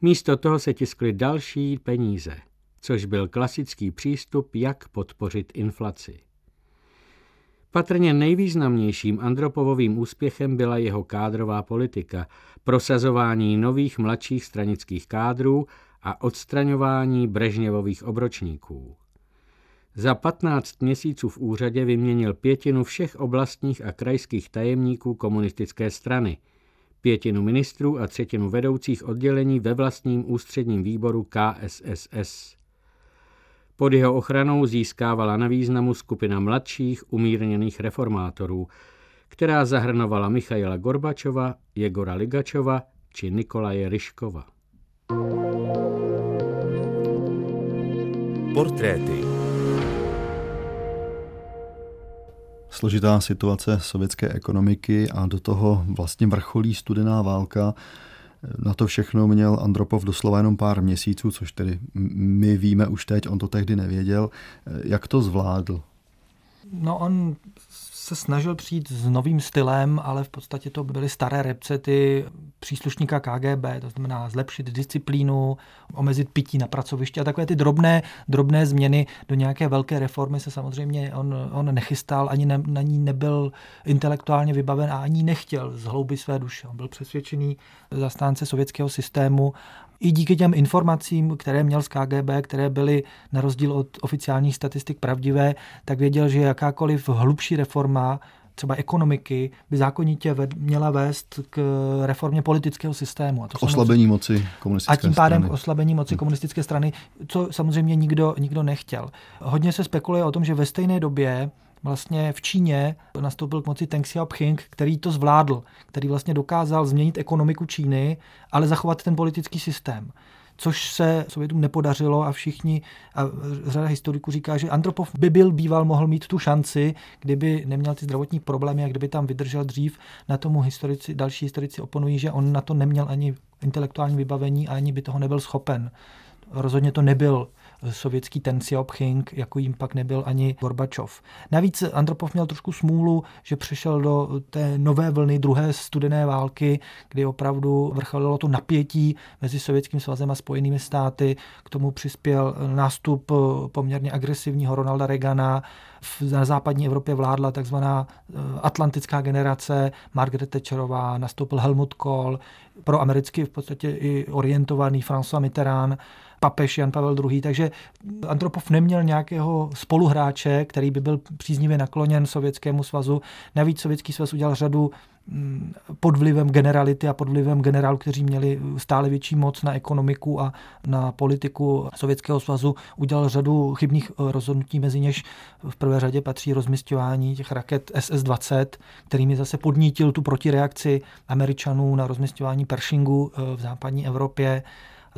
Místo toho se tiskly další peníze, což byl klasický přístup, jak podpořit inflaci. Patrně nejvýznamnějším Andropovovým úspěchem byla jeho kádrová politika, prosazování nových mladších stranických kádrů a odstraňování Brežněvových obročníků. Za 15 měsíců v úřadě vyměnil pětinu všech oblastních a krajských tajemníků komunistické strany, pětinu ministrů a třetinu vedoucích oddělení ve vlastním ústředním výboru KSSS. Pod jeho ochranou získávala na významu skupina mladších umírněných reformátorů, která zahrnovala Michaila Gorbačova, Jegora Ligačova či Nikolaje Ryškova. Portréty složitá situace sovětské ekonomiky a do toho vlastně vrcholí studená válka. Na to všechno měl Andropov doslova jenom pár měsíců, což tedy my víme už teď, on to tehdy nevěděl. Jak to zvládl? No on se snažil přijít s novým stylem, ale v podstatě to byly staré recepty příslušníka KGB, to znamená zlepšit disciplínu, omezit pití na pracovišti a takové ty drobné, drobné změny do nějaké velké reformy se samozřejmě on, on nechystal, ani ne, na ní nebyl intelektuálně vybaven a ani nechtěl z hlouby své duše. On byl přesvědčený zastánce sovětského systému i díky těm informacím, které měl z KGB, které byly na rozdíl od oficiálních statistik pravdivé, tak věděl, že jakákoliv hlubší reforma třeba ekonomiky by zákonitě ved, měla vést k reformě politického systému. A to oslabení moci komunistické A tím pádem strany. oslabení moci komunistické strany, co samozřejmě nikdo, nikdo nechtěl. Hodně se spekuluje o tom, že ve stejné době vlastně v Číně nastoupil k moci Deng Xiaoping, který to zvládl, který vlastně dokázal změnit ekonomiku Číny, ale zachovat ten politický systém což se Sovětům nepodařilo a všichni, a řada historiků říká, že Andropov by byl býval mohl mít tu šanci, kdyby neměl ty zdravotní problémy a kdyby tam vydržel dřív. Na tomu historici, další historici oponují, že on na to neměl ani intelektuální vybavení a ani by toho nebyl schopen. Rozhodně to nebyl sovětský ten Xiaoping, jako jim pak nebyl ani Gorbačov. Navíc Andropov měl trošku smůlu, že přešel do té nové vlny druhé studené války, kdy opravdu vrcholilo to napětí mezi Sovětským svazem a Spojenými státy. K tomu přispěl nástup poměrně agresivního Ronalda Reagana. Na západní Evropě vládla takzvaná eh, atlantická generace, Margaret Thatcherová, nastoupil Helmut Kohl, pro americky v podstatě i orientovaný François Mitterrand papež Jan Pavel II. Takže Antropov neměl nějakého spoluhráče, který by byl příznivě nakloněn Sovětskému svazu. Navíc Sovětský svaz udělal řadu mm, pod vlivem generality a pod vlivem generálů, kteří měli stále větší moc na ekonomiku a na politiku Sovětského svazu, udělal řadu chybných eh, rozhodnutí, mezi něž v prvé řadě patří rozmistování těch raket SS-20, kterými zase podnítil tu protireakci Američanů na rozmistování Pershingu eh, v západní Evropě.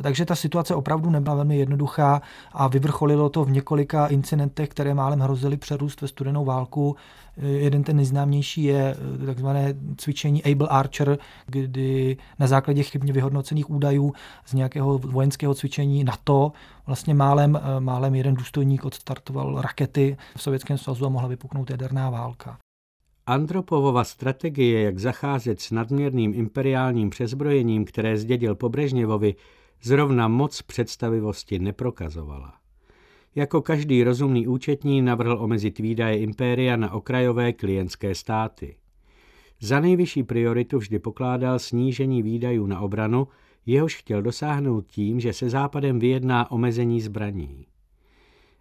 Takže ta situace opravdu nebyla velmi jednoduchá a vyvrcholilo to v několika incidentech, které málem hrozily přerůst ve studenou válku. Jeden ten nejznámější je eh, takzvané cvičení Able Archer, kdy na základě chybně vyhodnocených údajů z nějakého vojenského cvičení NATO vlastně málem, eh, málem jeden důstojník odstartoval rakety v Sovětském svazu a mohla vypuknout jaderná válka. Andropovova strategie, jak zacházet s nadměrným imperiálním přezbrojením, které zdědil po Brežněvovi, zrovna moc představivosti neprokazovala. Jako každý rozumný účetní navrhl omezit výdaje impéria na okrajové klientské státy. Za nejvyšší prioritu vždy pokládal snížení výdajů na obranu, jehož chtěl dosáhnout tím, že se Západem vyjedná omezení zbraní.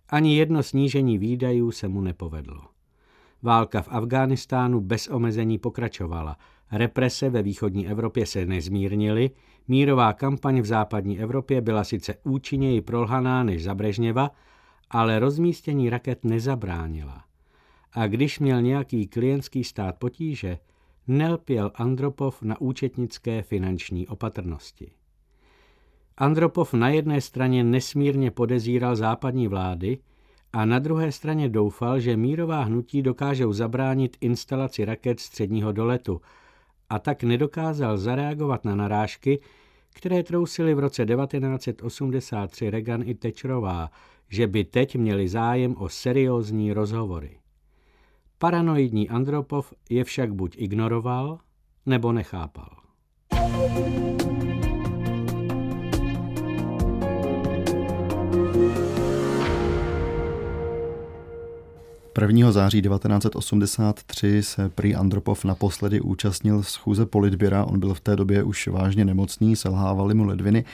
Ani jedno snížení výdajů se mu nepovedlo. Válka v Afghánistánu bez omezení pokračovala, represe ve východní Evropě se nezmírnily, Mírová kampaň v západní Evropě byla sice účinněji prolhaná než za Brežněva, ale rozmístění raket nezabránila. A když měl nějaký klientský stát potíže, nelpěl Andropov na účetnické finanční opatrnosti. Andropov na jedné straně nesmírně podezíral západní vlády a na druhé straně doufal, že mírová hnutí dokážou zabránit instalaci raket středního doletu – a tak nedokázal zareagovat na narážky, které trousily v roce 1983 Reagan i Thatcherová, že by teď měli zájem o seriózní rozhovory. Paranoidní Andropov je však buď ignoroval, nebo nechápal. thank you 1. září 1983 se prý Andropov naposledy účastnil schůze politběra. On byl v té době už vážně nemocný, selhávali mu ledviny.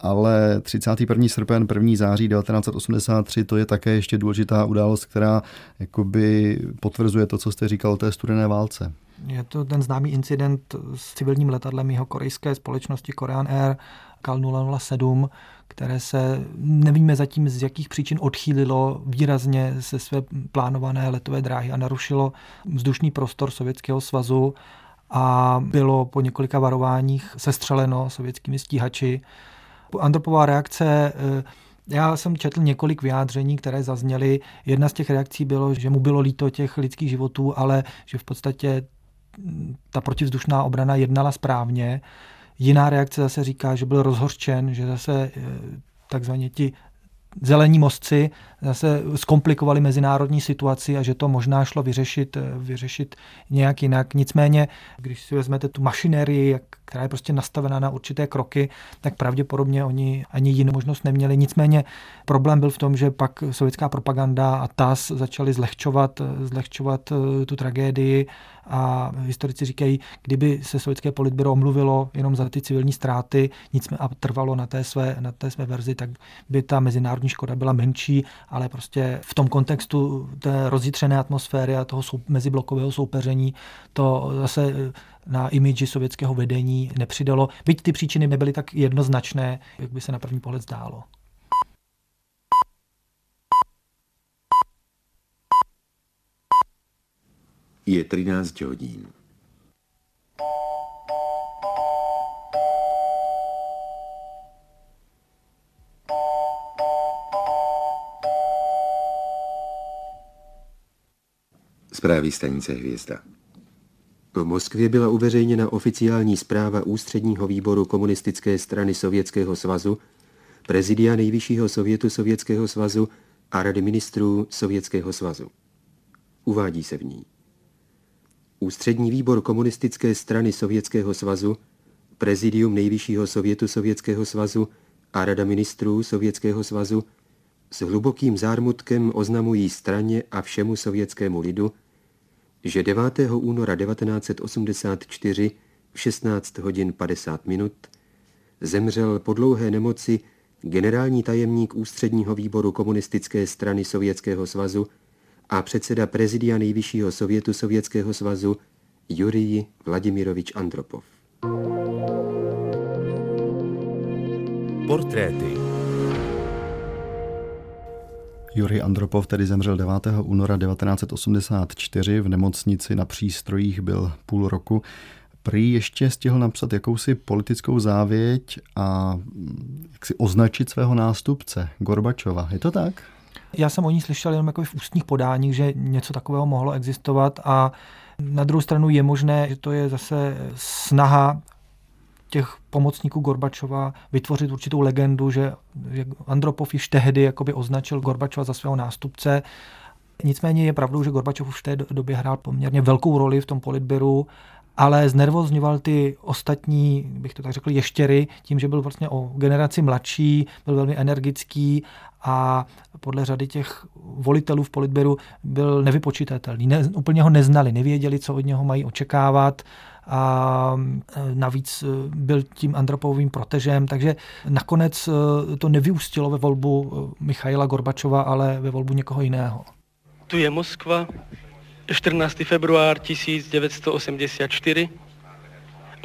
Ale 31. srpen, 1. září 1983, to je také ještě důležitá událost, která jakoby potvrzuje to, co jste říkal o té studené válce. Je to ten známý incident s civilním letadlem jeho korejské společnosti Korean Air KAL 007, které se nevíme zatím z jakých příčin odchýlilo výrazně se své plánované letové dráhy a narušilo vzdušný prostor Sovětského svazu a bylo po několika varováních sestřeleno sovětskými stíhači. Andropová reakce eh, Já jsem četl několik vyjádření, které zazněly. Jedna z těch reakcí bylo, že mu bylo líto těch lidských životů, ale že v podstatě ta protivzdušná obrana jednala správně. Jiná reakce zase říká, že byl rozhořčen, že zase eh, takzvaně ti zelení mostci zase zkomplikovali mezinárodní situaci a že to možná šlo vyřešit, vyřešit nějak jinak. Nicméně, když si vezmete tu mašinérii, která je prostě nastavená na určité kroky, tak pravděpodobně oni ani jinou možnost neměli. Nicméně problém byl v tom, že pak sovětská propaganda a TAS začaly zlehčovat, zlehčovat eh, tu tragédii a historici říkají, kdyby se sovětské politbyro omluvilo jenom za ty civilní ztráty a trvalo na té, své, na té své verzi, tak by ta mezinárodní škoda byla menší, ale prostě v tom kontextu té rozjitřené atmosféry a toho sou, meziblokového soupeření to zase na imidži sovětského vedení nepřidalo, byť ty příčiny nebyly tak jednoznačné, jak by se na první pohled zdálo. Je 13 hodin. Zprávy stanice Hvězda. V Moskvě byla uveřejněna oficiální zpráva Ústředního výboru komunistické strany Sovětského svazu, prezidia Nejvyššího sovětu Sovětského svazu a Rady ministrů Sovětského svazu. Uvádí se v ní. Ústřední výbor komunistické strany Sovětského svazu, prezidium Nejvyššího sovětu Sovětského svazu a Rada ministrů Sovětského svazu s hlubokým zármutkem oznamují straně a všemu sovětskému lidu, že 9. února 1984 v 16 hodin 50 minut zemřel po dlouhé nemoci generální tajemník Ústředního výboru komunistické strany Sovětského svazu a předseda prezidia Nejvyššího sovětu Sovětského svazu Jurij Vladimirovič Andropov. Portréty Jurij Andropov tedy zemřel 9. února 1984, v nemocnici na přístrojích byl půl roku. Prý ještě stihl napsat jakousi politickou závěť a jak si označit svého nástupce, Gorbačova. Je to tak? Já jsem o ní slyšel jenom jako v ústních podáních, že něco takového mohlo existovat a na druhou stranu je možné, že to je zase snaha těch pomocníků Gorbačova vytvořit určitou legendu, že, že Andropov již tehdy jakoby označil Gorbačova za svého nástupce. Nicméně je pravdou, že Gorbačov už v té době hrál poměrně velkou roli v tom politběru, ale znervozňoval ty ostatní, bych to tak řekl, ještěry, tím, že byl vlastně o generaci mladší, byl velmi energický a podle řady těch volitelů v politběru byl nevypočitatelný. Ne, úplně ho neznali, nevěděli, co od něho mají očekávat a e, navíc e, byl tím Andropovým protežem, takže nakonec e, to nevyústilo ve volbu Michaila Gorbačova, ale ve volbu někoho jiného. Tu je Moskva, 14. február 1984.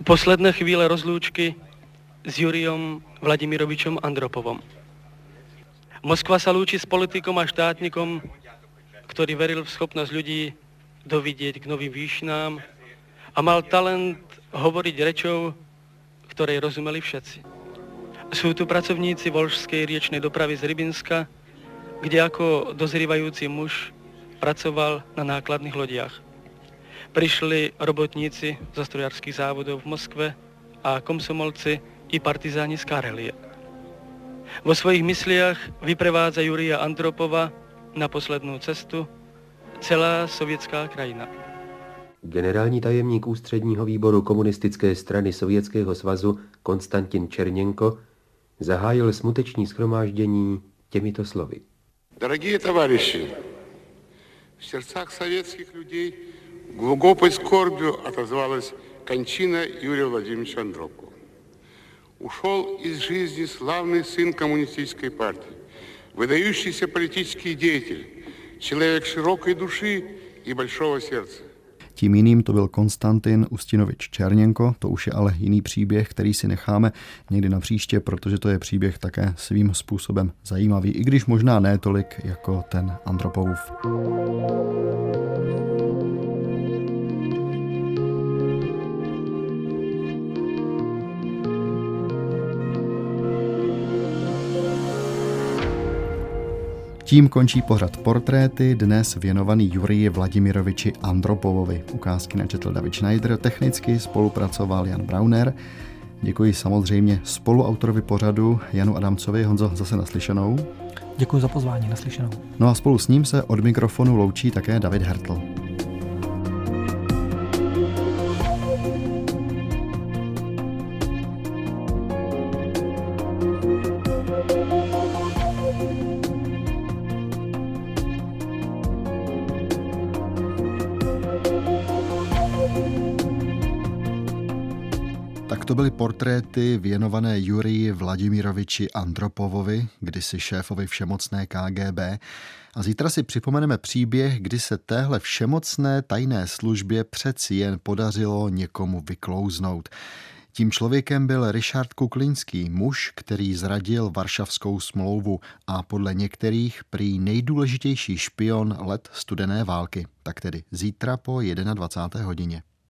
Posledné chvíle rozlúčky s Jurijom Vladimirovičom Andropovom. Moskva sa lúči s politikom a štátnikom, ktorý veril v schopnosť ľudí dovidieť k novým výšnám, a mal talent hovoriť rečou, ktorej rozumeli všetci. Sú tu pracovníci Volžskej riečnej dopravy z Rybinska, kde ako dozrievajúci muž pracoval na nákladných lodiach. Prišli robotníci zo strojarských závodov v Moskve a komsomolci i partizáni z Karelie. Vo svojich mysliach vyprevádza Jurija Andropova na poslednú cestu celá sovětská krajina. Generální tajemník ústředního výboru komunistické strany Sovětského svazu Konstantin Černěnko zahájil smuteční schromáždění těmito slovy. Дорогие товарищи, в сердцах советских людей глубокой скорбью отозвалась кончина Юрия Владимировича Андропова. Ушел из жизни славный сын коммунистической партии, выдающийся политический деятель, человек широкой души и большого сердца. Tím jiným to byl Konstantin Ustinovič Černěnko, to už je ale jiný příběh, který si necháme někdy na příště, protože to je příběh také svým způsobem zajímavý, i když možná ne tolik jako ten Andropovův. Tím končí pořad portréty, dnes věnovaný Juriji Vladimiroviči Andropovovi. Ukázky načetl David Schneider, technicky spolupracoval Jan Brauner. Děkuji samozřejmě spoluautorovi pořadu Janu Adamcovi. Honzo, zase naslyšenou. Děkuji za pozvání, naslyšenou. No a spolu s ním se od mikrofonu loučí také David Hertl. Portréty věnované Jurii Vladimiroviči Andropovovi, kdysi šéfovi všemocné KGB. A zítra si připomeneme příběh, kdy se téhle všemocné tajné službě přeci jen podařilo někomu vyklouznout. Tím člověkem byl Richard Kuklinský, muž, který zradil Varšavskou smlouvu a podle některých prý nejdůležitější špion let studené války. Tak tedy zítra po 21. hodině.